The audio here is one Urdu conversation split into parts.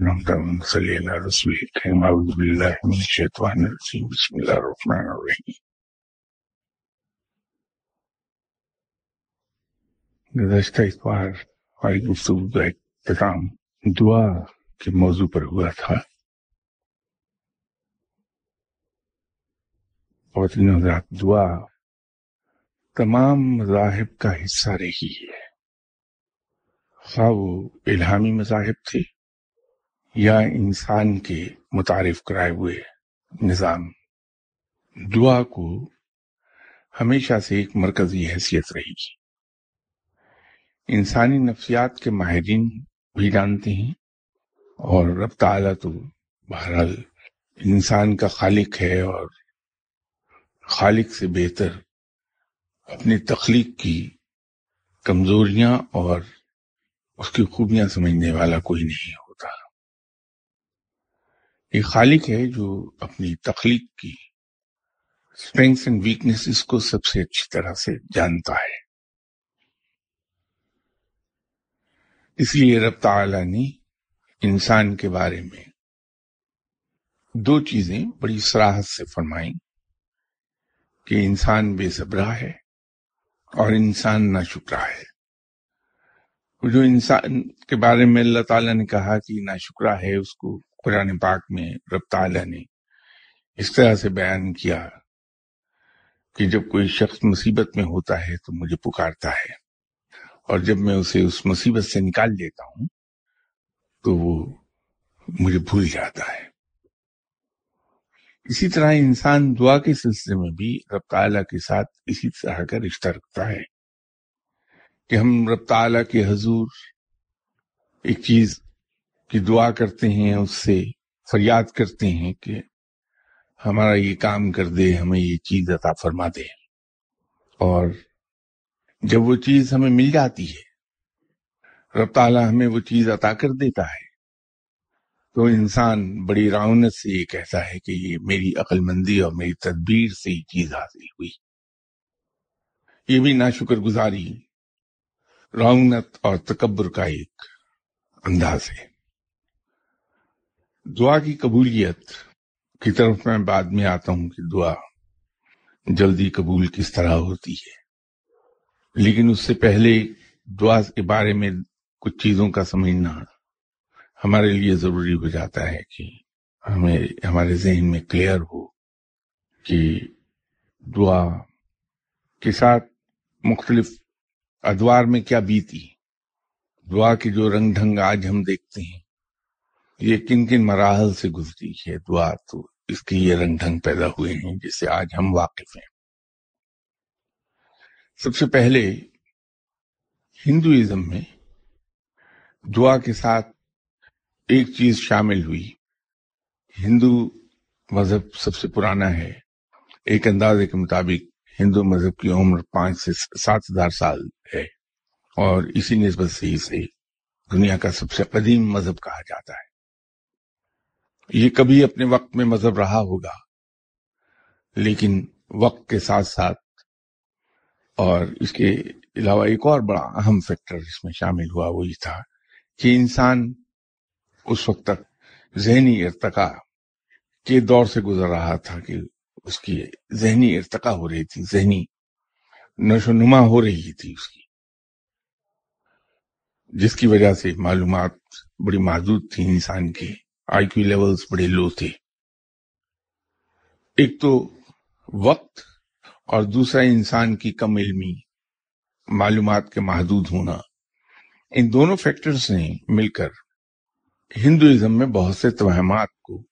اللهم صل على رسول الكريم أعوذ بالله من الشيطان الرجيم بسم الله الرحمن الرحيم گزشتہ اتوار ہماری گفتگو کا اختتام دعا کے موضوع پر ہوا تھا۔ اور حضرات دعا تمام مذاہب کا حصہ رہی ہے۔ خواہ وہ الہامی مذاہب تھے یا انسان کے متعارف کرائے ہوئے نظام۔ دعا کو ہمیشہ سے ایک مرکزی حیثیت رہی انسانی نفسیات کے ماہرین بھی جانتے ہیں اور رب تعالیٰ تو بہرحال انسان کا خالق ہے اور خالق سے بہتر اپنی تخلیق کی کمزوریاں اور اس کی خوبیاں سمجھنے والا کوئی نہیں ہوتا۔ ایک خالق ہے جو اپنی تخلیق کی اسٹرینگس اینڈ ویکنیسز کو سب سے اچھی طرح سے جانتا ہے۔ اس لیے رب تعالی نے انسان کے بارے میں دو چیزیں بڑی سراحت سے فرمائیں کہ انسان بے صبرہ ہے اور انسان نہ شکرا ہے۔ جو انسان کے بارے میں اللہ تعالیٰ نے کہا کہ نہ شکرا ہے اس کو قرآن پاک میں رب تعالیٰ نے اس طرح سے بیان کیا کہ جب کوئی شخص مصیبت میں ہوتا ہے تو مجھے پکارتا ہے اور جب میں اسے اس مصیبت سے نکال دیتا ہوں تو وہ مجھے بھول جاتا ہے۔ اسی طرح انسان دعا کے سلسلے میں بھی رب تعالیٰ کے ساتھ اسی طرح کا رشتہ رکھتا ہے کہ ہم رب تعالیٰ کے حضور ایک چیز کی دعا کرتے ہیں، اس سے فریاد کرتے ہیں کہ ہمارا یہ کام کر دے، ہمیں یہ چیز عطا فرما دے۔ اور جب وہ چیز ہمیں مل جاتی ہے، رب تعالیٰ ہمیں وہ چیز عطا کر دیتا ہے، تو انسان بڑی رونت سے یہ کہتا ہے کہ یہ میری عقل مندی اور میری تدبیر سے یہ چیز حاصل ہوئی۔ یہ بھی ناشکر گزاری رونت اور تکبر کا ایک انداز ہے۔ دعا کی قبولیت کی طرف میں بعد میں آتا ہوں کہ دعا جلدی قبول کس طرح ہوتی ہے۔ لیکن اس سے پہلے دعا کے بارے میں کچھ چیزوں کا سمجھنا ہمارے لیے ضروری ہو جاتا ہے کہ ہمیں، ہمارے ذہن میں کلیئر ہو کہ دعا کے ساتھ مختلف ادوار میں کیا بیتی۔ دعا کے جو رنگ ڈھنگ آج ہم دیکھتے ہیں یہ کن کن مراحل سے گزری ہے دعا تو اس کے یہ رنگ ڈھنگ پیدا ہوئے ہیں جس سے آج ہم واقف ہیں۔ سب سے پہلے ہندوازم میں دعا کے ساتھ ایک چیز شامل ہوئی۔ ہندو مذہب سب سے پرانا ہے۔ ایک اندازے کے مطابق ہندو مذہب کی عمر پانچ سے سات ہزار سال ہے اور اسی نسبت سے اسے دنیا کا سب سے قدیم مذہب کہا جاتا ہے۔ یہ کبھی اپنے وقت میں مذہب رہا ہوگا، لیکن وقت کے ساتھ ساتھ اور اس کے علاوہ ایک اور بڑا اہم فیکٹر اس میں شامل ہوا وہی تھا کہ انسان اس وقت تک ذہنی ارتقا کے دور سے گزر رہا تھا کہ اس کی ذہنی ارتقا ہو رہی تھی، ذہنی نشو نما ہو رہی تھی اس کی، جس کی وجہ سے معلومات بڑی محدود تھی انسان کی۔ آئی کیو لیولز بڑے لو تھے ایک تو وقت اور دوسرا انسان کی کم علمی معلومات کے محدود ہونا۔ ان دونوں فیکٹرز نے مل کر ہندوازم میں بہت سے توہمات کو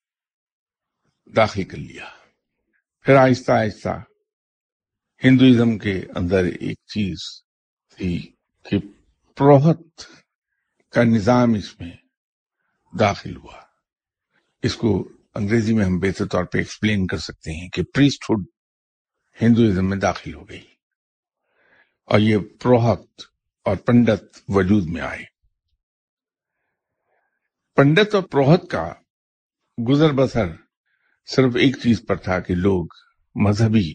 داخل کر لیا۔ پھر آہستہ آہستہ ہندوازم کے اندر ایک چیز تھی کہ پروہت کا نظام اس میں داخل ہوا۔ اس کو انگریزی میں ہم بہتر طور پہ ایکسپلین کر سکتے ہیں کہ پریسٹ ہوڈ ہندوازم میں داخل ہو گئی اور یہ پروہت اور پنڈت وجود میں آئے۔ پنڈت اور پروہت کا گزر بسر صرف ایک چیز پر تھا کہ لوگ مذہبی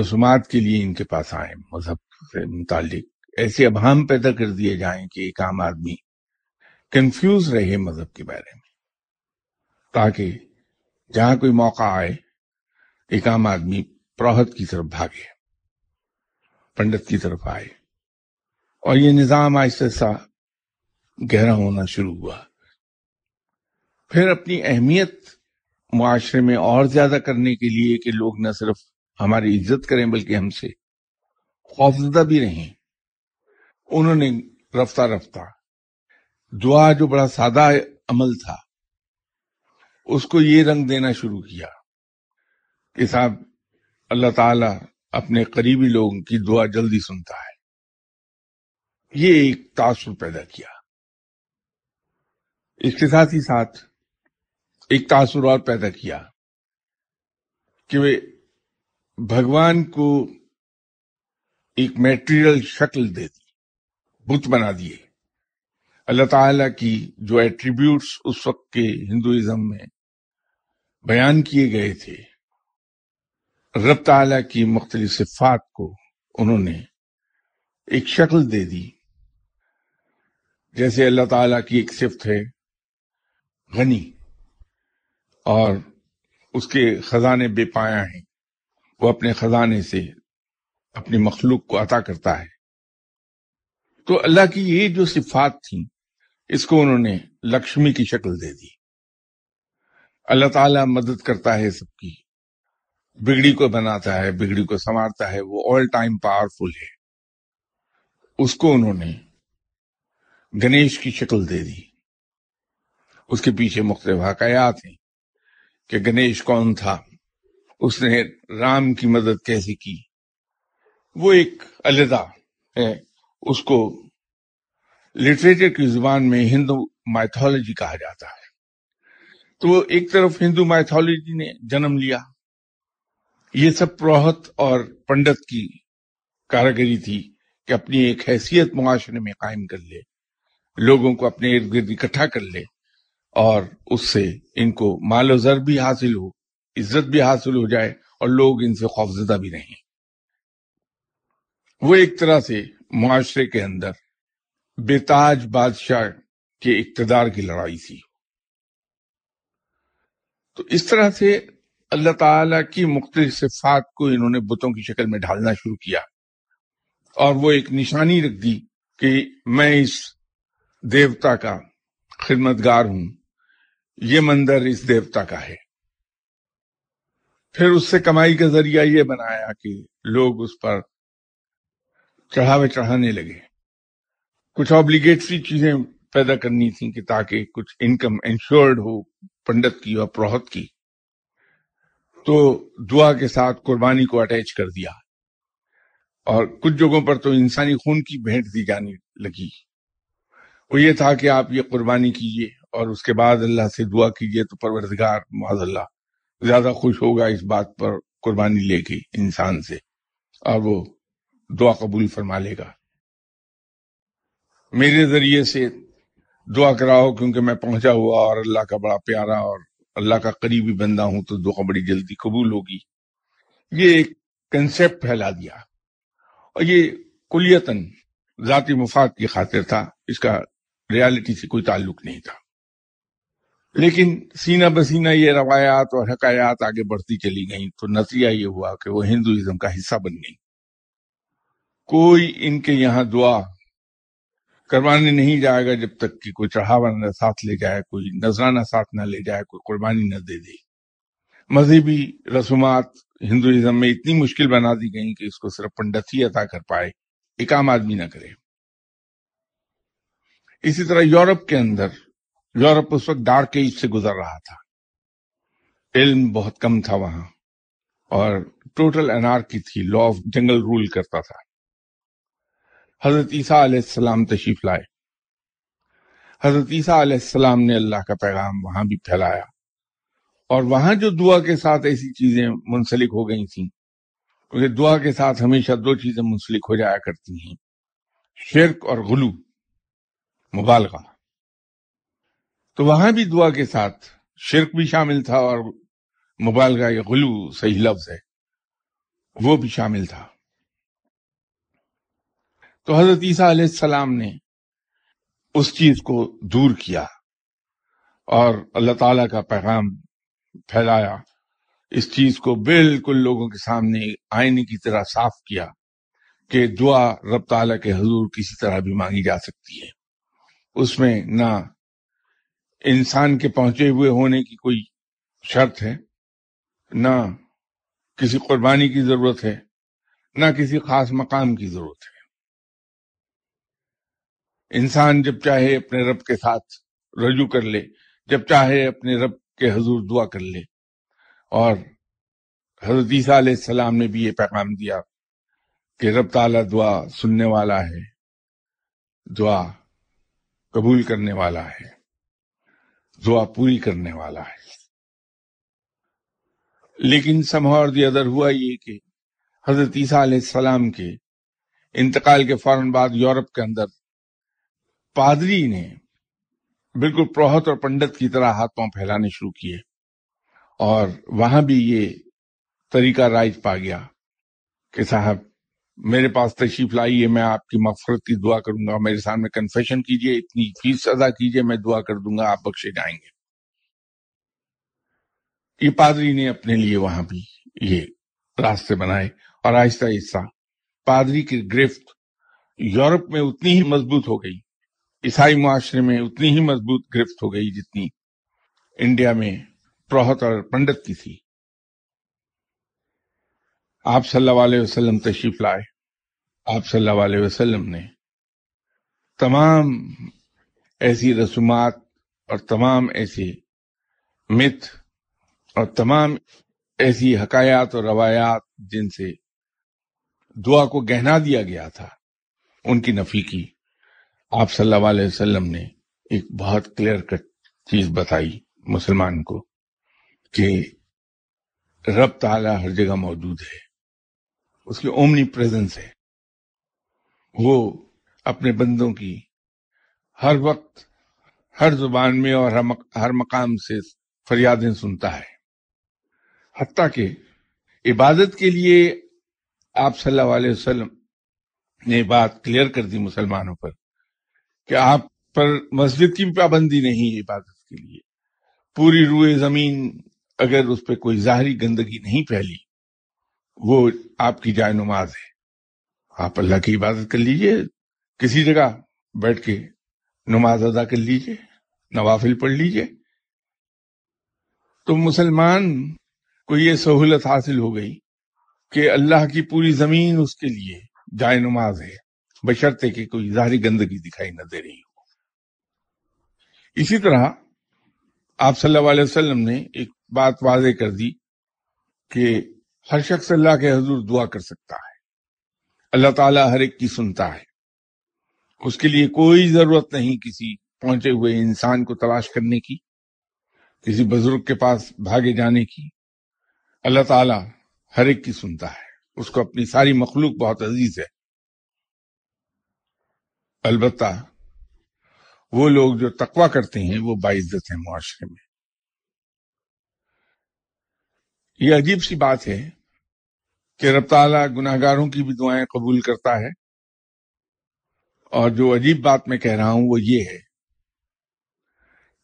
رسومات کے لیے ان کے پاس آئے مذہب سے متعلق۔ ایسے ابہام پیدا کر دیے جائیں کہ ایک عام آدمی کنفیوز رہے مذہب کے بارے میں۔ تاکہ جہاں کوئی موقع آئے، ایک عام آدمی پروہت کی طرف بھاگے، پنڈت کی طرف آئے۔ اور یہ نظام آہستہ آہستہ گہرا ہونا شروع ہوا۔ پھر اپنی اہمیت معاشرے میں اور زیادہ کرنے کے لیے کہ لوگ نہ صرف ہماری عزت کریں بلکہ ہم سے خوفزدہ بھی رہیں۔ انہوں نے رفتہ رفتہ دعا جو بڑا سادہ عمل تھا اس کو یہ رنگ دینا شروع کیا کہ صاحب، اللہ تعالی اپنے قریبی لوگوں کی دعا جلدی سنتا ہے۔ یہ ایک تاثر پیدا کیا۔ اس کے ساتھ ہی ساتھ ایک تاثر اور پیدا کیا کہ وہ بھگوان کو ایک میٹریل شکل دے دی، بت بنا دیے۔ اللہ تعالی کی جو ایٹریبیوٹس اس وقت کے ہندوازم میں بیان کیے گئے تھے۔ رب تعالی کی مختلف صفات کو انہوں نے ایک شکل دے دی۔ جیسے اللہ تعالی کی ایک صفت ہے، غنی، اور اس کے خزانے بے پایا ہیں۔ وہ اپنے خزانے سے اپنی مخلوق کو عطا کرتا ہے۔ تو اللہ کی یہ جو صفات تھیں، اس کو انہوں نے لکشمی کی شکل دے دی۔ اللہ تعالیٰ مدد کرتا ہے سب کی۔ بگڑی کو بناتا ہے، بگڑی کو سنوارتا ہے، وہ آل ٹائم پاورفل ہے۔ اس کو انہوں نے گنیش کی شکل دے دی۔ اس کے پیچھے مختلف واقعات ہیں کہ گنیش کون تھا۔ اس نے رام کی مدد کیسے کی؟ وہ ایک علیحدہ ہے۔ اس کو لٹریچر کی زبان میں ہندو مائتھولوجی کہا جاتا ہے۔ تو ایک طرف ہندو مائتھولوجی نے جنم لیا۔ یہ سب پروہت اور پنڈت کی کاراگری تھی کہ اپنی ایک حیثیت معاشرے میں قائم کر لے، لوگوں کو اپنے ارد گرد اکٹھا کر لے اور اس سے ان کو مال و زر بھی حاصل ہو، عزت بھی حاصل ہو جائے اور لوگ ان سے خوفزدہ بھی رہیں۔ وہ ایک طرح سے معاشرے کے اندر بےتاج بادشاہ کے اقتدار کی لڑائی تھی۔ تو اس طرح سے اللہ تعالی کی مختلف صفات کو انہوں نے بتوں کی شکل میں ڈھالنا شروع کیا اور وہ ایک نشانی رکھ دی کہ میں اس دیوتا کا خدمتگار ہوں، یہ مندر اس دیوتا کا ہے۔ پھر اس سے کمائی کا ذریعہ یہ بنایا کہ لوگ اس پر چڑھاوے چڑھانے لگے۔ کچھ آبلیگیٹری چیزیں پیدا کرنی تھیں کہ تاکہ کچھ انکم انشورڈ ہو۔ پنڈت کی اور پروہت کی، تو دعا کے ساتھ قربانی کو اٹیچ کر دیا۔ اور کچھ جگہوں پر تو انسانی خون کی بھینٹ دی جانے لگی۔ وہ یہ تھا کہ آپ یہ قربانی کیجیے اور اس کے بعد اللہ سے دعا کیجیے تو پروردگار معاذ اللہ زیادہ خوش ہوگا اس بات پر قربانی لے کے انسان سے۔ اور وہ دعا قبول فرما لے گا۔ میرے ذریعے سے دعا کراؤ کیونکہ میں پہنچا ہوا اور اللہ کا بڑا پیارا اور اللہ کا قریبی بندہ ہوں تو دعا بڑی جلدی قبول ہوگی۔ یہ ایک کنسپٹ پھیلا دیا۔ اور یہ کلیتن ذاتی مفاد کی خاطر تھا۔ اس کا ریالٹی سے کوئی تعلق نہیں تھا۔ لیکن سینہ بسینہ یہ روایات اور حکایات آگے بڑھتی چلی گئیں تو نتیجہ یہ ہوا کہ وہ ہندوازم کا حصہ بن گئی کوئی ان کے یہاں دعا کروانے نہیں جائے گا جب تک کہ کوئی چڑھاوا نہ ساتھ لے جائے، کوئی نذرانہ ساتھ نہ لے جائے، کوئی قربانی نہ دے دے۔ مذہبی رسومات ہندوازم میں اتنی مشکل بنا دی گئی کہ اس کو صرف پنڈت ہی عطا کر پائے، ایک عام آدمی نہ کرے۔ اسی طرح یورپ کے اندر، یورپ اس وقت ڈارک ایج سے گزر رہا تھا۔ علم بہت کم تھا وہاں اور ٹوٹل انار کی تھی لا آف جنگل رول کرتا تھا۔ حضرت عیسیٰ علیہ السلام تشریف لائے۔ حضرت عیسیٰ علیہ السلام نے اللہ کا پیغام وہاں بھی پھیلایا۔ اور وہاں جو دعا کے ساتھ ایسی چیزیں منسلک ہو گئی تھیں، کیونکہ دعا کے ساتھ ہمیشہ دو چیزیں منسلک ہو جایا کرتی ہیں، شرک اور غلو، مبالغہ۔ تو وہاں بھی دعا کے ساتھ شرک بھی شامل تھا اور مبالغہ یا غلو صحیح لفظ ہے، وہ بھی شامل تھا۔ تو حضرت عیسیٰ علیہ السلام نے اس چیز کو دور کیا اور اللہ تعالی کا پیغام پھیلایا۔ اس چیز کو بالکل لوگوں کے سامنے آئینے کی طرح صاف کیا کہ دعا رب تعالیٰ کے حضور کسی طرح بھی مانگی جا سکتی ہے۔ اس میں نہ انسان کے پہنچے ہوئے ہونے کی کوئی شرط ہے، نہ کسی قربانی کی ضرورت ہے، نہ کسی خاص مقام کی ضرورت ہے۔ انسان جب چاہے اپنے رب کے ساتھ رجوع کر لے، جب چاہے اپنے رب کے حضور دعا کر لے۔ اور حضرت عیسیٰ علیہ السلام نے بھی یہ پیغام دیا کہ رب تعالیٰ دعا سننے والا ہے، دعا قبول کرنے والا ہے، دعا پوری کرنے والا ہے۔ لیکن سمہور دی ادر ہوا یہ کہ حضرت عیسیٰ علیہ السلام کے انتقال کے فوراً بعد یورپ کے اندر پادری نے بالکل پروہت اور پنڈت کی طرح ہاتھ پاؤں پھیلانے شروع کیے اور وہاں بھی یہ طریقہ رائج پا گیا کہ صاحب، میرے پاس تشریف لائیے میں آپ کی مغفرت کی دعا کروں گا میرے سامنے کنفیشن کیجیے، اتنی فیس ادا کیجیے، میں دعا کر دوں گا، آپ بخشے جائیں گے۔ یہ پادری نے اپنے لیے وہاں بھی یہ راستے بنائے اور آہستہ آہستہ پادری کی گرفت یورپ میں اتنی ہی مضبوط ہو گئی عیسائی معاشرے میں اتنی ہی مضبوط گرفت ہو گئی جتنی انڈیا میں پروہت اور پنڈت کی تھی۔ آپ صلی اللہ علیہ وسلم تشریف لائے۔ آپ صلی اللہ علیہ وسلم نے تمام ایسی رسومات اور تمام ایسے مت اور تمام ایسی حکایات اور روایات جن سے دعا کو گہنا دیا گیا تھا، ان کی نفی کی۔ آپ صلی اللہ علیہ وسلم نے ایک بہت کلیئر کٹ چیز بتائی مسلمان کو کہ رب تعالی ہر جگہ موجود ہے، اس کی اومنی پریزنس ہے۔ وہ اپنے بندوں کی ہر وقت، ہر زبان میں اور ہر مقام سے فریادیں سنتا ہے۔ حتیٰ کہ عبادت کے لیے آپ صلی اللہ علیہ وسلم نے بات کلیئر کر دی مسلمانوں پر۔ کہ آپ پر مسجد کی پابندی نہیں ہے عبادت کے لیے۔ پوری روئے زمین اگر اس پہ کوئی ظاہری گندگی نہیں پھیلی، وہ آپ کی جائے نماز ہے۔ آپ اللہ کی عبادت کر لیجیے، کسی جگہ بیٹھ کے نماز ادا کر لیجیے، نوافل پڑھ لیجیے۔ تو مسلمان کو یہ سہولت حاصل ہو گئی کہ اللہ کی پوری زمین اس کے لیے جائے نماز ہے۔ بشرطے کہ کوئی ظاہری گندگی دکھائی نہ دے رہی ہو۔ اسی طرح آپ صلی اللہ علیہ وسلم نے ایک بات واضح کر دی کہ ہر شخص اللہ کے حضور دعا کر سکتا ہے۔ اللہ تعالیٰ ہر ایک کی سنتا ہے۔ اس کے لیے کوئی ضرورت نہیں کسی پہنچے ہوئے انسان کو تلاش کرنے کی، کسی بزرگ کے پاس بھاگے جانے کی۔ اللہ تعالیٰ ہر ایک کی سنتا ہے۔ اس کو اپنی ساری مخلوق بہت عزیز ہے۔ البتہ وہ لوگ جو تقوی کرتے ہیں وہ باعزت ہیں معاشرے میں۔ یہ عجیب سی بات ہے کہ رب تعالیٰ گناہ گاروں کی بھی دعائیں قبول کرتا ہے۔ اور جو عجیب بات میں کہہ رہا ہوں وہ یہ ہے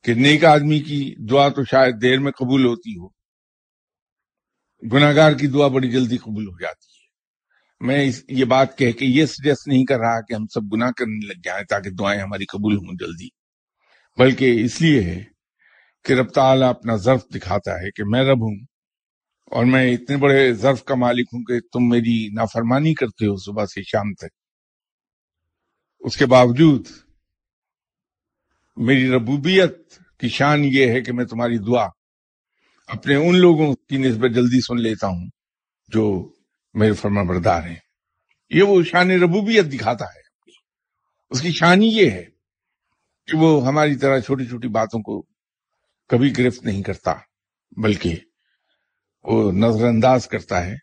کہ نیک آدمی کی دعا تو شاید دیر میں قبول ہوتی ہو گناگار کی دعا بڑی جلدی قبول ہو جاتی ہے۔ میں یہ بات کہہ کے یہ سجیسٹ نہیں کر رہا کہ ہم سب گناہ کرنے لگ جائیں تاکہ دعائیں ہماری قبول ہوں جلدی۔ بلکہ اس لیے ہے کہ رب تعالیٰ اپنا ظرف دکھاتا ہے کہ میں رب ہوں اور میں اتنے بڑے ظرف کا مالک ہوں کہ تم میری نافرمانی کرتے ہو صبح سے شام تک۔ اس کے باوجود میری ربوبیت کی شان یہ ہے کہ میں تمہاری دعا اپنے ان لوگوں کی نسبت جلدی سن لیتا ہوں جو میرے فرما بردار ہیں۔ یہ وہ شان ربوبیت دکھاتا ہے۔ اس کی شان یہ ہے کہ وہ ہماری طرح چھوٹی چھوٹی باتوں کو کبھی گرفت نہیں کرتا، بلکہ وہ نظر انداز کرتا ہے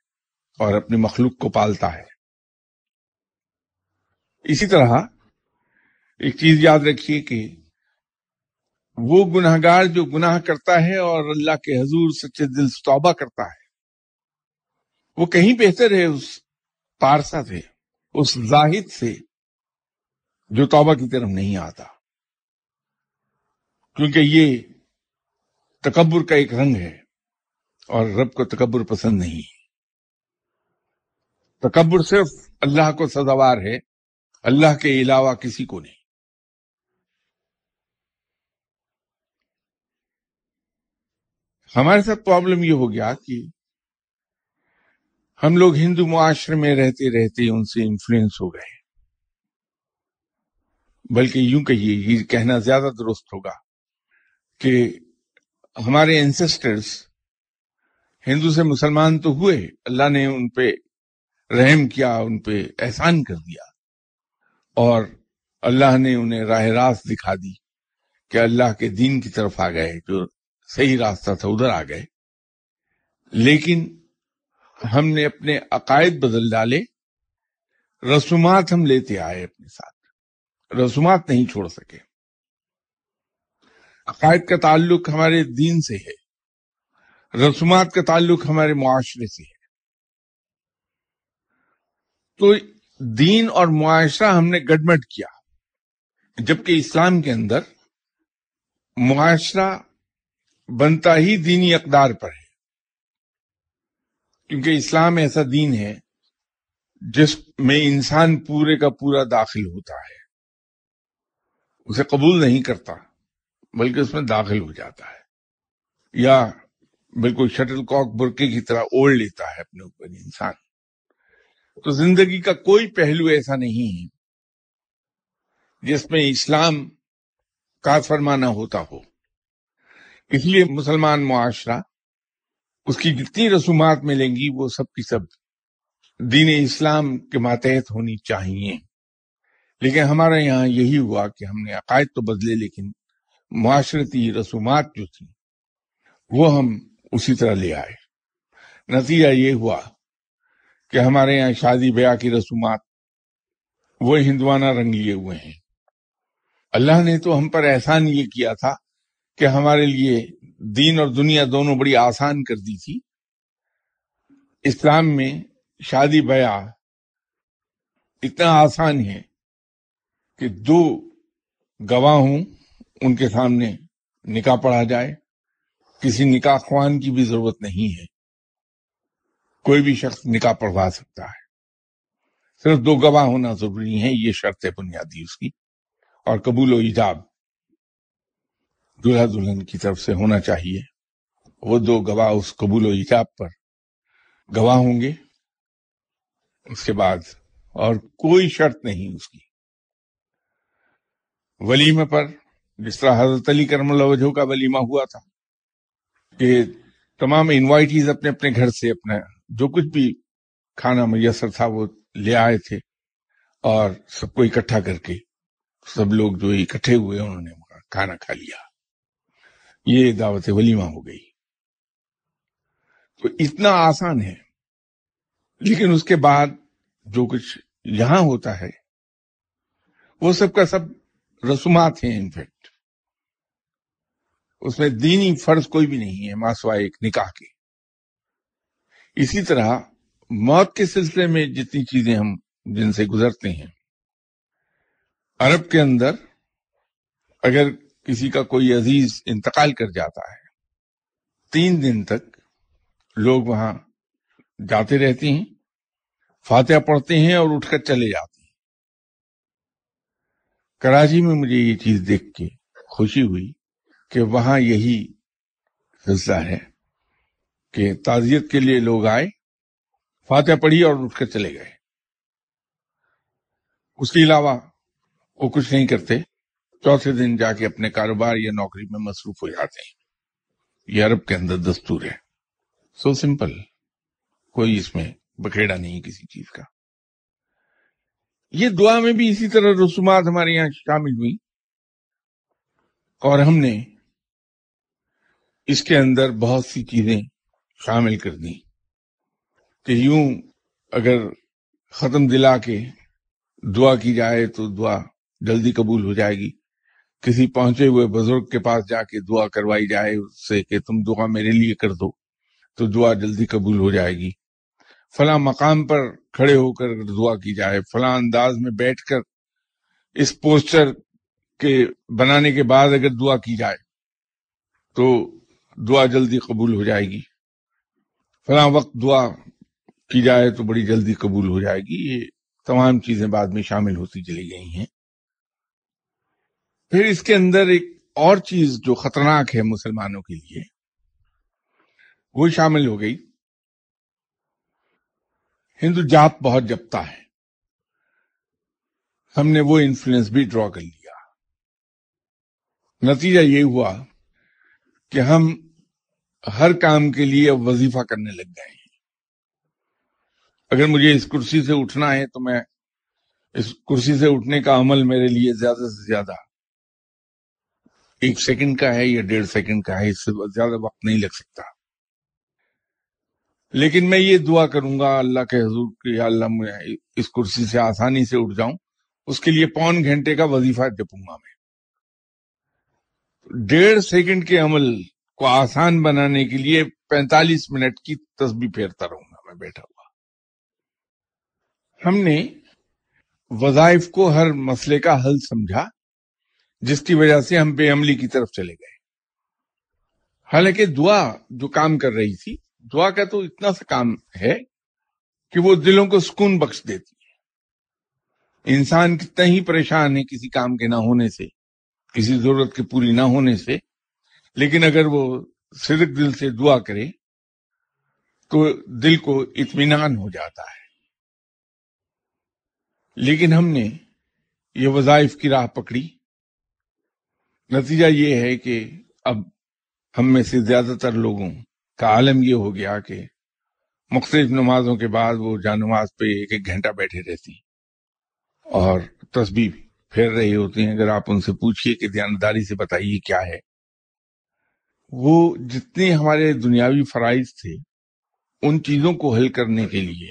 اور اپنی مخلوق کو پالتا ہے۔ اسی طرح ایک چیز یاد رکھیے کہ وہ گناہ گار جو گناہ کرتا ہے اور اللہ کے حضور سچے دل سے توبہ کرتا ہے وہ کہیں بہتر ہے اس پارسا سے، اس زاہد سے جو توبہ کی طرف نہیں آتا۔ کیونکہ یہ تکبر کا ایک رنگ ہے اور رب کو تکبر پسند نہیں۔ ہے تکبر صرف اللہ کو سزاوار ہے، اللہ کے علاوہ کسی کو نہیں۔ ہمارے ساتھ پرابلم یہ ہو گیا کہ ہم لوگ ہندو معاشرے میں رہتے رہتے ان سے انفلوئنس ہو گئے۔ بلکہ یوں کہیے، یہ کہنا زیادہ درست ہوگا کہ ہمارے انسسٹرز ہندو سے مسلمان تو ہوئے، اللہ نے ان پہ رحم کیا، ان پہ احسان کر دیا۔ اور اللہ نے انہیں راہ راست دکھا دی کہ اللہ کے دین کی طرف آ گئے، جو صحیح راستہ تھا، ادھر آ گئے۔ لیکن ہم نے اپنے عقائد بدل ڈالے، رسومات ہم لیتے آئے اپنے ساتھ۔ رسومات نہیں چھوڑ سکے۔ عقائد کا تعلق ہمارے دین سے ہے۔ رسومات کا تعلق ہمارے معاشرے سے ہے۔ تو دین اور معاشرہ ہم نے گڈمٹ کیا، جبکہ اسلام کے اندر معاشرہ بنتا ہی دینی اقدار پر ہے۔ کیونکہ اسلام ایسا دین ہے جس میں انسان پورے کا پورا داخل ہوتا ہے۔ اسے قبول نہیں کرتا، بلکہ اس میں داخل ہو جاتا ہے۔ یا بالکل شٹل کاک برقے کی طرح اوڑھ لیتا ہے اپنے اوپر انسان۔ تو زندگی کا کوئی پہلو ایسا نہیں ہے جس میں اسلام کا فرمانا ہوتا ہو۔ اس لیے مسلمان معاشرہ اس کی جتنی رسومات ملیں گی، وہ سب کی سب دین اسلام کے ماتحت ہونی چاہیے۔ لیکن ہمارے یہاں یہی ہوا کہ ہم نے عقائد تو بدلے، لیکن معاشرتی رسومات جو تھی وہ ہم اسی طرح لے آئے۔ نتیجہ یہ ہوا کہ ہمارے یہاں شادی بیاہ کی رسومات، وہ ہندوانہ رنگ لیے ہوئے ہیں۔ اللہ نے تو ہم پر احسان یہ کیا تھا کہ ہمارے لیے دین اور دنیا دونوں بڑی آسان کر دی تھی۔ اسلام میں شادی بیاہ اتنا آسان ہے کہ دو گواہ ہوں، ان کے سامنے نکاح پڑھا جائے۔ کسی نکاح خوان کی بھی ضرورت نہیں ہے۔ کوئی بھی شخص نکاح پڑھوا سکتا ہے۔ صرف دو گواہ ہونا ضروری ہے یہ شرط ہے بنیادی اس کی۔ اور قبول و ایجاب۔ دلہا دلہن کی طرف سے ہونا چاہیے۔ وہ دو گواہ اس قبول و ایجاب پر گواہ ہوں گے۔ اس کے بعد اور کوئی شرط نہیں اس کی۔ ولیمے پر جس طرح حضرت علی کرم اللہ وجہ کا ولیمہ ہوا تھا کہ تمام انوائٹیز اپنے اپنے گھر سے اپنا جو کچھ بھی کھانا میسر تھا وہ لے آئے تھے اور سب کو اکٹھا کر کے سب لوگ جو اکٹھے ہوئے انہوں نے کھانا کھا لیا۔ یہ دعوت ولیمہ ہو گئی۔ تو اتنا آسان ہے۔ لیکن اس کے بعد جو کچھ یہاں ہوتا ہے، وہ سب کا سب رسومات ہیں انفیکٹ اس میں دینی فرض کوئی بھی نہیں ہے ماسوا ایک نکاح کے۔ اسی طرح موت کے سلسلے میں جتنی چیزیں ہم جن سے گزرتے ہیں، عرب کے اندر اگر کسی کا کوئی عزیز انتقال کر جاتا ہے۔ تین دن تک لوگ وہاں جاتے رہتے ہیں، فاتحہ پڑھتے ہیں اور اٹھ کر چلے جاتے ہیں۔ کراچی میں مجھے یہ چیز دیکھ کے خوشی ہوئی کہ وہاں یہی سلسلہ ہے کہ تعزیت کے لیے لوگ آئے، فاتحہ پڑھی اور اٹھ کر چلے گئے۔ اس کے علاوہ وہ کچھ نہیں کرتے۔ چوتھے دن جا کے اپنے کاروبار یا نوکری میں مصروف ہو جاتے ہیں۔ یہ عرب کے اندر دستور ہے۔ سو سمپل کوئی اس میں بکھیڑا نہیں کسی چیز کا۔ یہ دعا میں بھی اسی طرح رسومات ہمارے یہاں شامل ہوئی۔ اور ہم نے اس کے اندر بہت سی چیزیں شامل کر دی کہ یوں اگر ختم دلا کے دعا کی جائے تو دعا جلدی قبول ہو جائے گی۔ کسی پہنچے ہوئے بزرگ کے پاس جا کے دعا کروائی جائے اس سے کہ تم دعا میرے لیے کر دو، تو دعا جلدی قبول ہو جائے گی۔ فلاں مقام پر کھڑے ہو کر دعا کی جائے، فلاں انداز میں بیٹھ کر اس پوسٹر کے بنانے کے بعد اگر دعا کی جائے، تو دعا جلدی قبول ہو جائے گی۔ فلاں وقت دعا کی جائے تو بڑی جلدی قبول ہو جائے گی۔ یہ تمام چیزیں بعد میں شامل ہوتی چلی گئی ہیں۔ پھر اس کے اندر ایک اور چیز جو خطرناک ہے مسلمانوں کے لیے، وہ شامل ہو گئی۔ ہندو جات بہت جپتا ہے۔ ہم نے وہ انفلوئنس بھی ڈرا کر لیا۔ نتیجہ یہ ہوا کہ ہم ہر کام کے لیے وظیفہ کرنے لگ گئے ہیں۔ اگر مجھے اس کرسی سے اٹھنا ہے تو میں اس کرسی سے اٹھنے کا عمل میرے لیے زیادہ سے زیادہ ایک سیکنڈ کا ہے یا ڈیڑھ سیکنڈ کا ہے، اس سے زیادہ وقت نہیں لگ سکتا۔ لیکن میں یہ دعا کروں گا، اللہ کے حضور کہ اللہ میں اس کرسی سے آسانی سے اٹھ جاؤں۔ اس کے لیے پون گھنٹے کا وظیفہ جپوں گا میں۔ ڈیڑھ سیکنڈ کے عمل کو آسان بنانے کے لیے پینتالیس منٹ کی تصبیح پھیرتا رہوں گا میں، بیٹھا ہوا۔ ہم نے وظائف کو ہر مسئلے کا حل سمجھا۔ جس کی وجہ سے ہم بے عملی کی طرف چلے گئے۔ حالانکہ دعا جو کام کر رہی تھی، دعا کا تو اتنا سا کام ہے کہ وہ دلوں کو سکون بخش دیتی ہے۔ انسان کتنا ہی پریشان ہے کسی کام کے نہ ہونے سے، کسی ضرورت کے پوری نہ ہونے سے، لیکن اگر وہ صدق دل سے دعا کرے تو دل کو اطمینان ہو جاتا ہے۔ لیکن ہم نے یہ وظائف کی راہ پکڑی۔ نتیجہ یہ ہے کہ اب ہم میں سے زیادہ تر لوگوں کا عالم یہ ہو گیا کہ مختلف نمازوں کے بعد وہ جان نماز پہ ایک ایک گھنٹہ بیٹھے رہتی اور تسبیح پھیر رہی ہوتی ہیں۔ اگر آپ ان سے پوچھئے کہ دیانداری سے بتائیے کیا ہے۔ وہ جتنے ہمارے دنیاوی فرائض تھے، ان چیزوں کو حل کرنے کے لیے،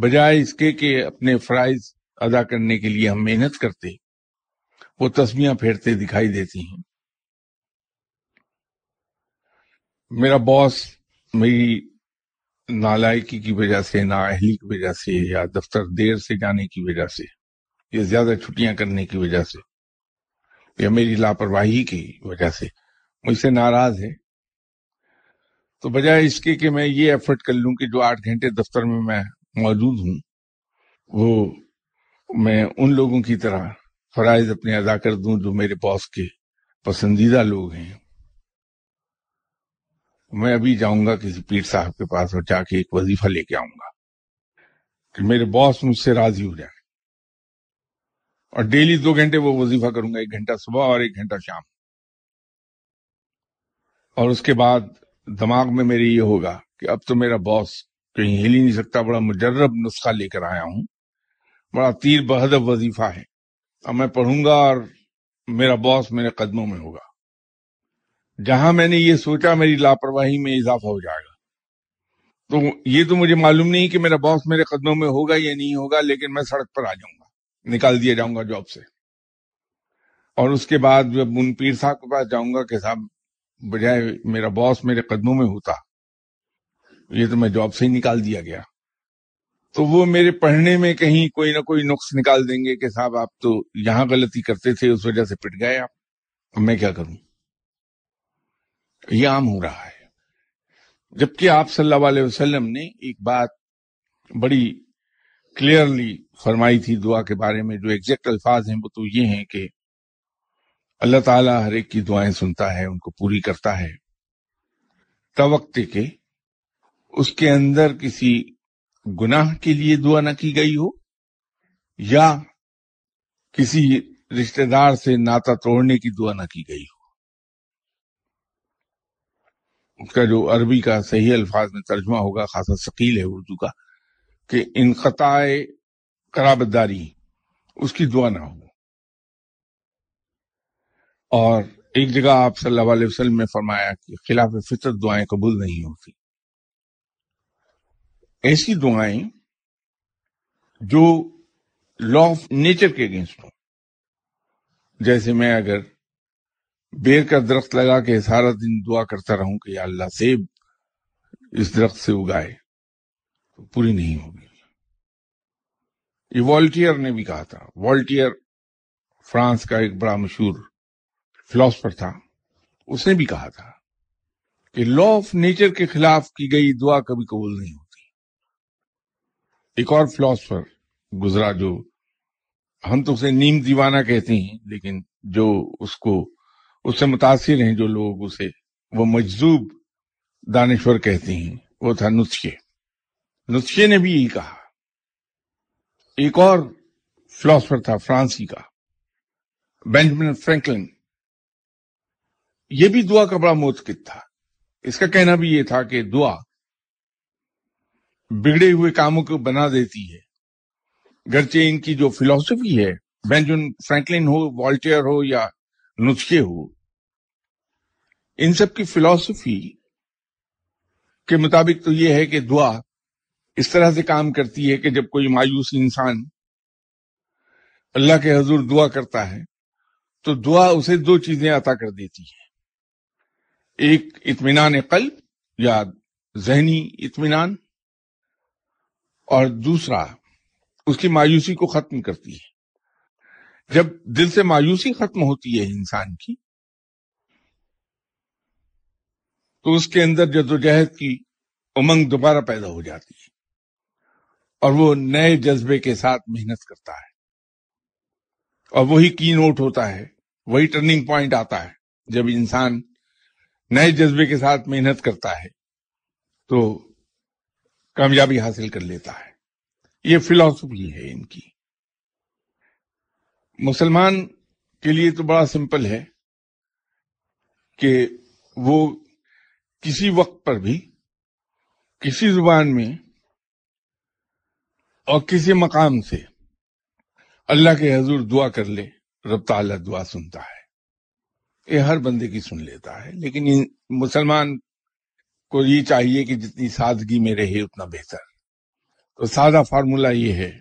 بجائے اس کے کہ اپنے فرائض ادا کرنے کے لیے ہم محنت کرتے وہ تسمیاں پھیرتے دکھائی دیتی ہیں۔ میرا باس میری نالائکی کی وجہ سے، نااہلی کی وجہ سے یا دفتر دیر سے جانے کی وجہ سے یا زیادہ چھٹیاں کرنے کی وجہ سے یا میری لاپرواہی کی وجہ سے مجھ سے ناراض ہے۔ تو بجائے اس کے کہ میں یہ ایفرٹ کر لوں کہ جو آٹھ گھنٹے دفتر میں میں موجود ہوں، وہ میں ان لوگوں کی طرح فرائض اپنے ادا کر دوں جو میرے باس کے پسندیدہ لوگ ہیں۔ میں ابھی جاؤں گا کسی پیر صاحب کے پاس اور جا کے ایک وظیفہ لے کے آؤں گا کہ میرے باس مجھ سے راضی ہو جائے اور ڈیلی دو گھنٹے وہ وظیفہ کروں گا، ایک گھنٹہ صبح اور ایک گھنٹہ شام۔ اور اس کے بعد دماغ میں میرے یہ ہوگا کہ اب تو میرا باس کہیں ہل ہی نہیں سکتا، بڑا مجرب نسخہ لے کر آیا ہوں۔ بڑا تیر بہدب وظیفہ ہے۔ اب میں پڑھوں گا اور میرا باس میرے قدموں میں ہوگا۔ جہاں میں نے یہ سوچا میری لاپرواہی میں اضافہ ہو جائے گا۔ تو یہ تو مجھے معلوم نہیں کہ میرا باس میرے قدموں میں ہوگا یا نہیں ہوگا، لیکن میں سڑک پر آ جاؤں گا۔ نکال دیا جاؤں گا جاب سے۔ اور اس کے بعد جب ان پیر صاحب کے پاس جاؤں گا کہ صاحب، بجائے میرا باس میرے قدموں میں ہوتا، یہ تو میں جاب سے ہی نکال دیا گیا۔ تو وہ میرے پڑھنے میں کہیں کوئی نہ کوئی نقص نکال دیں گے کہ صاحب آپ تو یہاں غلطی کرتے تھے، اس وجہ سے پٹ گئے آپ۔ میں کیا کروں؟ یہ عام ہو رہا ہے۔ جبکہ آپ صلی اللہ علیہ وسلم نے ایک بات بڑی کلیئرلی فرمائی تھی دعا کے بارے میں، جو ایگزیکٹ الفاظ ہیں وہ تو یہ ہیں کہ اللہ تعالیٰ ہر ایک کی دعائیں سنتا ہے، ان کو پوری کرتا ہے۔ توقت کے اس کے اندر کسی گناہ کے لیے دعا نہ کی گئی ہو یا کسی رشتہ دار سے ناتا توڑنے کی دعا نہ کی گئی ہو؟ اس کا جو عربی کا صحیح الفاظ میں ترجمہ ہوگا، خاصا ثقیل ہے اردو کا، کہ انقطاع قرابت داری اس کی دعا نہ ہو۔ اور ایک جگہ آپ صلی اللہ علیہ وسلم نے فرمایا کہ خلاف فطر دعائیں قبول نہیں ہوتی۔ ایسی دعائیں جو لا آف نیچر کے اگینسٹ ہوں۔ جیسے میں اگر بیر کا درخت لگا کے سارا دن دعا کرتا رہوں کہ یا اللہ سیب اس درخت سے اگائے، تو پوری نہیں ہوگی۔ یہ والٹیئر نے بھی کہا تھا۔ والٹیئر فرانس کا ایک بڑا مشہور فلاسفر تھا، اس نے بھی کہا تھا کہ لا آف نیچر کے خلاف کی گئی دعا کبھی قبول نہیں ہوتی ایک اور فلاسفر گزرا جو ہم تو اسے نیم دیوانہ کہتے ہیں، لیکن جو اس کو، اس سے متاثر ہیں جو لوگ اسے، وہ مجذوب دانشور کہتے ہیں، وہ تھا نسخے نسخے نے بھی یہی کہا۔ ایک اور فلاسفر تھا فرانسی کا بینجمن فرینکلن۔ یہ بھی دعا کا بڑا موتقد تھا۔ اس کا کہنا بھی یہ تھا کہ دعا بگڑے ہوئے کاموں کو بنا دیتی ہے۔ گرچہ ان کی جو فلسفی ہے، بینجن فرینکلن ہو، والٹیئر ہو یا نسخے ہو، ان سب کی فلسفی کے مطابق تو یہ ہے کہ دعا اس طرح سے کام کرتی ہے کہ جب کوئی مایوس انسان اللہ کے حضور دعا کرتا ہے، تو دعا اسے دو چیزیں عطا کر دیتی ہے۔ ایک اطمینان قلب یا ذہنی اطمینان اور دوسرا، اس کی مایوسی کو ختم کرتی ہے۔ جب دل سے مایوسی ختم ہوتی ہے انسان کی، تو اس کے اندر جدوجہد کی امنگ دوبارہ پیدا ہو جاتی ہے اور وہ نئے جذبے کے ساتھ محنت کرتا ہے۔ اور وہی کی نوٹ ہوتا ہے، وہی ٹرننگ پوائنٹ آتا ہے۔ جب انسان نئے جذبے کے ساتھ محنت کرتا ہے، تو کامیابی حاصل کر لیتا ہے۔ یہ فلاسفی ہے ان کی۔ مسلمان کے لیے تو بڑا سمپل ہے کہ وہ کسی وقت پر بھی کسی زبان میں اور کسی مقام سے اللہ کے حضور دعا کر لے، رب تعالیٰ دعا سنتا ہے۔ یہ ہر بندے کی سن لیتا ہے، لیکن مسلمان کو یہ چاہیے کہ جتنی سادگی میں رہے اتنا بہتر۔ تو سادہ فارمولا یہ ہے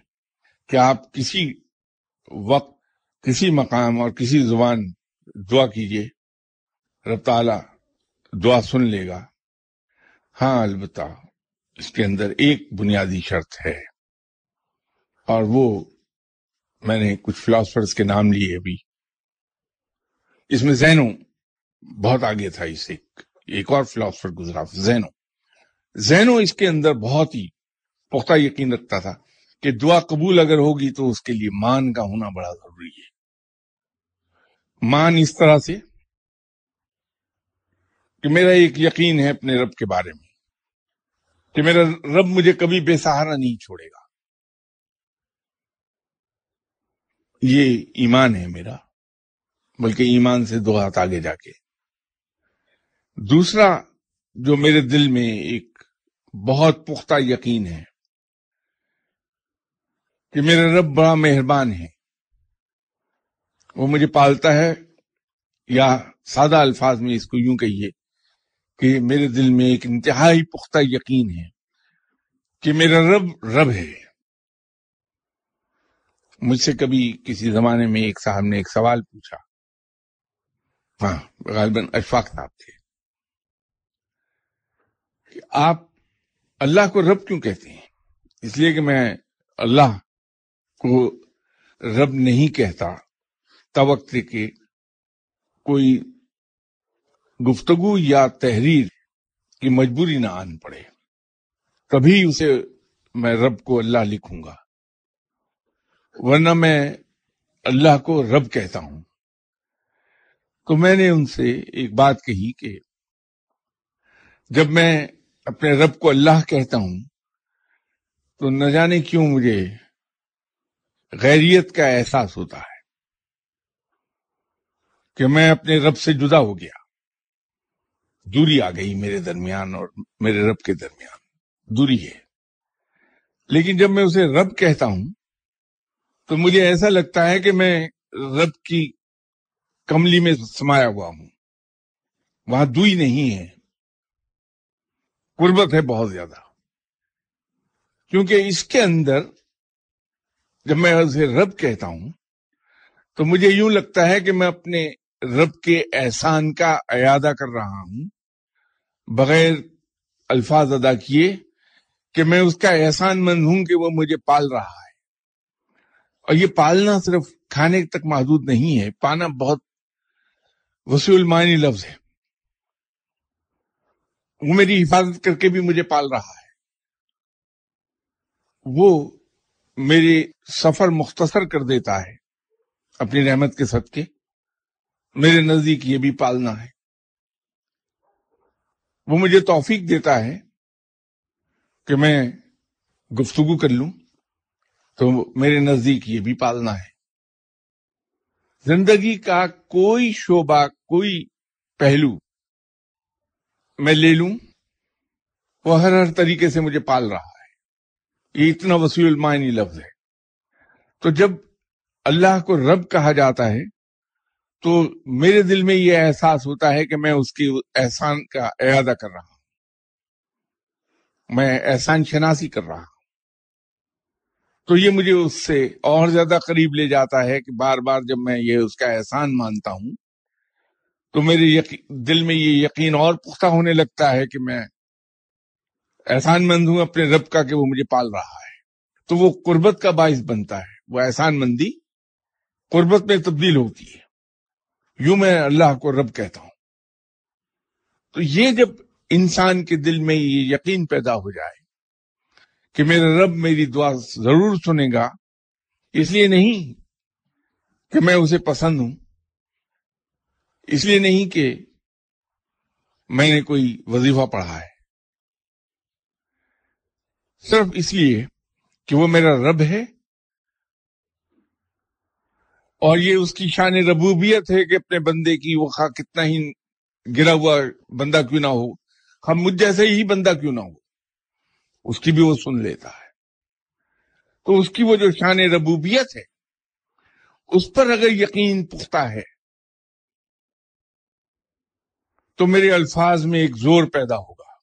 کہ آپ کسی وقت، کسی مقام اور کسی زبان دعا کیجیے۔ رب تعالی دعا سن لے گا۔ ہاں البتہ اس کے اندر ایک بنیادی شرط ہے۔ اور وہ میں نے کچھ فلاسفرز کے نام لیے ابھی۔ اس میں زینو بہت آگے تھا، اس ایک۔ ایک اور فلاسفر گزرا، زینو۔ زینو اس کے اندر بہت ہی پختہ یقین رکھتا تھا کہ دعا قبول اگر ہوگی تو اس کے لیے مان کا ہونا بڑا ضروری ہے۔ مان اس طرح سے کہ میرا ایک یقین ہے اپنے رب کے بارے میں کہ میرا رب مجھے کبھی بے سہارا نہیں چھوڑے گا۔ یہ ایمان ہے میرا، بلکہ ایمان سے دو ہاتھ آگے جا کے۔ دوسرا جو میرے دل میں ایک بہت پختہ یقین ہے کہ میرا رب بڑا مہربان ہے وہ مجھے پالتا ہے یا سادہ الفاظ میں اس کو یوں کہیے کہ میرے دل میں ایک انتہائی پختہ یقین ہے کہ میرا رب رب ہے۔ مجھ سے کبھی کسی زمانے میں ایک صاحب نے ایک سوال پوچھا۔ ہاں غالباً اشفاق صاحب تھے۔ کہ آپ اللہ کو رب کیوں کہتے ہیں؟ اس لیے کہ میں اللہ کو رب نہیں کہتا۔ توقت کے کوئی گفتگو یا تحریر کی مجبوری نہ آن پڑے۔ کبھی اسے میں رب کو اللہ لکھوں گا۔ ورنہ میں اللہ کو رب کہتا ہوں۔ تو میں نے ان سے ایک بات کہی کہ جب میں اپنے رب کو اللہ کہتا ہوں، تو نہ جانے کیوں مجھے غیریت کا احساس ہوتا ہے کہ میں اپنے رب سے جدا ہو گیا۔ دوری آ گئی میرے درمیان اور میرے رب کے درمیان۔ دوری ہے۔ لیکن جب میں اسے رب کہتا ہوں، تو مجھے ایسا لگتا ہے کہ میں رب کی کملی میں سمایا ہوا ہوں۔ وہاں دوئی نہیں ہے۔ قربت ہے بہت زیادہ۔ کیونکہ اس کے اندر جب میں اسے رب کہتا ہوں، تو مجھے یوں لگتا ہے کہ میں اپنے رب کے احسان کا اعادہ کر رہا ہوں۔ بغیر الفاظ ادا کیے کہ میں اس کا احسان مند ہوں کہ وہ مجھے پال رہا ہے۔ اور یہ پالنا صرف کھانے تک محدود نہیں ہے، پانا بہت وسیع المانی لفظ ہے۔ وہ میری حفاظت کر کے بھی مجھے پال رہا ہے۔ وہ میرے سفر مختصر کر دیتا ہے اپنی رحمت کے صدقے۔ میرے نزدیک یہ بھی پالنا ہے۔ وہ مجھے توفیق دیتا ہے کہ میں گفتگو کر لوں۔ تو میرے نزدیک یہ بھی پالنا ہے۔ زندگی کا کوئی شعبہ، کوئی پہلو میں لے لوں۔ وہ ہر ہر طریقے سے مجھے پال رہا ہے۔ یہ اتنا وسیع المعنی لفظ ہے۔ تو جب اللہ کو رب کہا جاتا ہے، تو میرے دل میں یہ احساس ہوتا ہے کہ میں اس کی احسان کا اعادہ کر رہا ہوں۔ میں احسان شناسی کر رہا ہوں۔ تو یہ مجھے اس سے اور زیادہ قریب لے جاتا ہے کہ بار بار جب میں یہ اس کا احسان مانتا ہوں تو میرے دل میں یہ یقین اور پختہ ہونے لگتا ہے کہ میں احسان مند ہوں اپنے رب کا کہ وہ مجھے پال رہا ہے۔ تو وہ قربت کا باعث بنتا ہے۔ وہ احسان مندی قربت میں تبدیل ہوتی ہے۔ یوں میں اللہ کو رب کہتا ہوں۔ تو یہ جب انسان کے دل میں یہ یقین پیدا ہو جائے کہ میرا رب میری دعا ضرور سنے گا، اس لیے نہیں کہ میں اسے پسند ہوں۔ اس لیے نہیں کہ میں نے کوئی وظیفہ پڑھا ہے۔ صرف اس لیے کہ وہ میرا رب ہے اور یہ اس کی شان ربوبیت ہے کہ اپنے بندے کی وہ خواہ کتنا ہی گرا ہوا بندہ کیوں نہ ہو ہم مجھ جیسے ہی بندہ کیوں نہ ہو، اس کی بھی وہ سن لیتا ہے۔ تو اس کی وہ جو شان ربوبیت ہے، اس پر اگر یقین پختہ ہے تو میرے الفاظ میں ایک زور پیدا ہوگا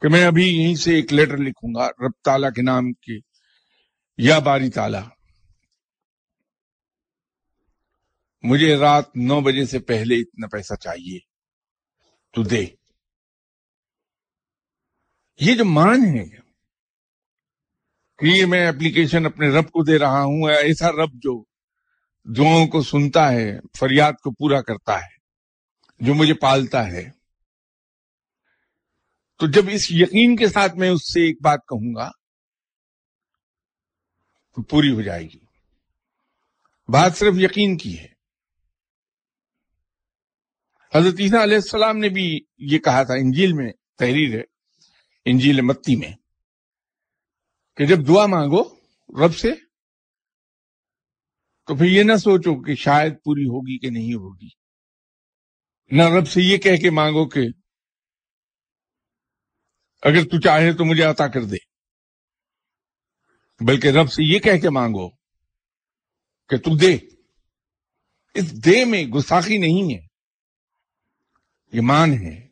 کہ میں ابھی یہیں سے ایک لیٹر لکھوں گا، رب تالا کے نام کے یا باری تالا مجھے رات نو بجے سے پہلے اتنا پیسہ چاہیے۔ تو دے۔ یہ جو مان ہے کہ یہ میں اپلیکیشن اپنے رب کو دے رہا ہوں، ایسا رب جو دعاؤں کو سنتا ہے، فریاد کو پورا کرتا ہے۔ جو مجھے پالتا ہے۔ تو جب اس یقین کے ساتھ میں اس سے ایک بات کہوں گا، تو پوری ہو جائے گی۔ بات صرف یقین کی ہے۔ حضرت عیسیٰ علیہ السلام نے بھی یہ کہا تھا، انجیل میں تحریر ہے، انجیل متی میں، کہ جب دعا مانگو رب سے، تو پھر یہ نہ سوچو کہ شاید پوری ہوگی کہ نہیں ہوگی۔ نہ رب سے یہ کہہ کے مانگو کہ اگر تو چاہے تو مجھے عطا کر دے۔ بلکہ رب سے یہ کہہ کے مانگو کہ تو دے۔ اس دے میں گستاخی نہیں ہے۔ یہ مان ہے۔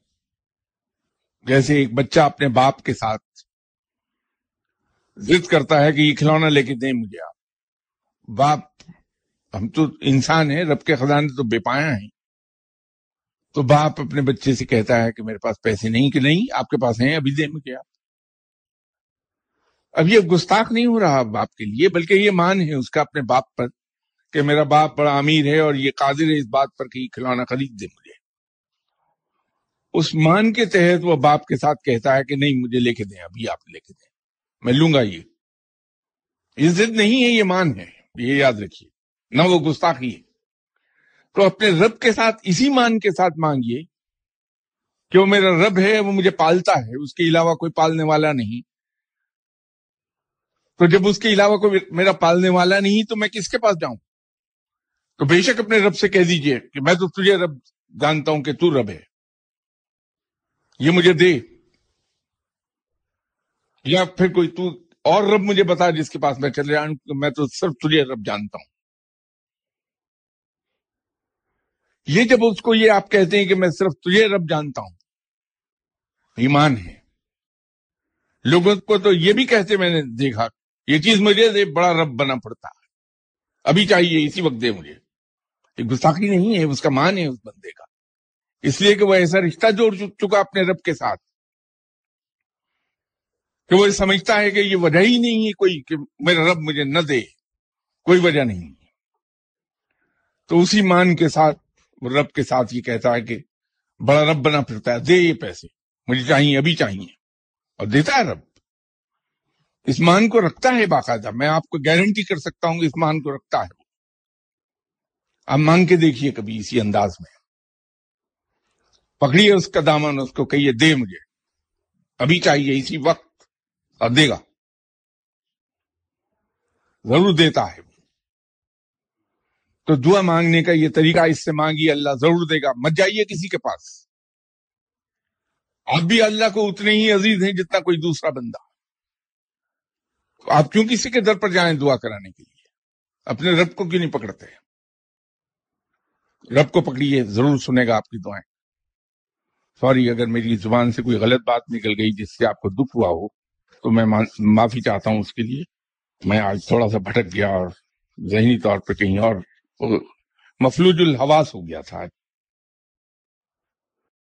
جیسے ایک بچہ اپنے باپ کے ساتھ ضد کرتا ہے کہ یہ کھلونا لے کے دیں مجھے آپ۔ باپ، ہم تو انسان ہیں، رب کے خزانے تو بے پایا ہیں۔ تو باپ اپنے بچے سے کہتا ہے کہ میرے پاس پیسے نہیں کہ نہیں، آپ کے پاس ہیں، ابھی دے مجھے آپ۔ اب یہ گستاخ نہیں ہو رہا باپ کے لیے، بلکہ یہ مان ہے اس کا اپنے باپ پر کہ میرا باپ بڑا امیر ہے اور یہ قادر ہے اس بات پر کہ یہ کھلونا خرید دے مجھے۔ اس مان کے تحت وہ باپ کے ساتھ کہتا ہے کہ نہیں، مجھے لے کے دیں، ابھی آپ لے کے دیں۔ میں لوں گا یہ۔ یہ ضد نہیں ہے، یہ مان ہے۔ یہ یاد رکھیے۔ نہ وہ گستاخی ہے۔ تو اپنے رب کے ساتھ، اسی مان کے ساتھ مانگیے کہ وہ میرا رب ہے، وہ مجھے پالتا ہے، اس کے علاوہ کوئی پالنے والا نہیں۔ تو جب اس کے علاوہ کوئی میرا پالنے والا نہیں، تو میں کس کے پاس جاؤں؟ تو بے شک اپنے رب سے کہہ دیجیے کہ میں تو تجھے رب جانتا ہوں کہ تو رب ہے۔ یہ مجھے دے۔ یا پھر کوئی تو اور رب مجھے بتا جس کے پاس میں چلے جاؤں، میں تو صرف تجھے رب جانتا ہوں۔ یہ جب اس کو یہ آپ کہتے ہیں کہ میں صرف تجھے رب جانتا ہوں، ایمان ہے۔ لوگوں کو تو یہ بھی کہتے میں نے دیکھا، یہ چیز مجھے دے، بڑا رب بنا پڑتا ہے۔ ابھی چاہیے، اسی وقت دے مجھے۔ یہ گستاخی نہیں ہے، اس کا مان ہے اس بندے کا۔ اس لیے کہ وہ ایسا رشتہ جوڑ چکا اپنے رب کے ساتھ۔ کہ وہ سمجھتا ہے کہ یہ وجہ ہی نہیں ہے کوئی، کہ میرا رب مجھے نہ دے، کوئی وجہ نہیں۔ تو اسی مان کے ساتھ رب کے ساتھ یہ کہتا ہے کہ بڑا رب بنا پھرتا ہے، دے یہ پیسے، مجھے چاہیے، ابھی چاہیے۔ اور دیتا ہے رب۔ اس مان کو رکھتا ہے باقاعدہ، میں آپ کو گارنٹی کر سکتا ہوں کہ اس مان کو رکھتا ہے۔ آپ مانگ کے دیکھیے کبھی اسی انداز میں۔ پکڑیے اس کا دامن، اس کو کہیے، دے مجھے۔ ابھی چاہیے، اسی وقت۔ اور دے گا۔ ضرور دیتا ہے۔ تو دعا مانگنے کا یہ طریقہ اس سے مانگی، اللہ ضرور دے گا۔ مت جائیے کسی کے پاس۔ آپ بھی اللہ کو اتنے ہی عزیز ہیں جتنا کوئی دوسرا بندہ۔ آپ کیوں کسی کے در پر جائیں دعا کرانے کے لیے؟ اپنے رب کو کیوں نہیں پکڑتے؟ رب کو پکڑیے، ضرور سنے گا آپ کی دعائیں۔ سوری، اگر میری زبان سے کوئی غلط بات نکل گئی جس سے آپ کو دکھ ہوا ہو، تو میں معافی چاہتا ہوں اس کے لیے۔ میں آج تھوڑا سا بھٹک گیا اور ذہنی طور پہ کہیں اور مفلوج الحواس ہو گیا تھا۔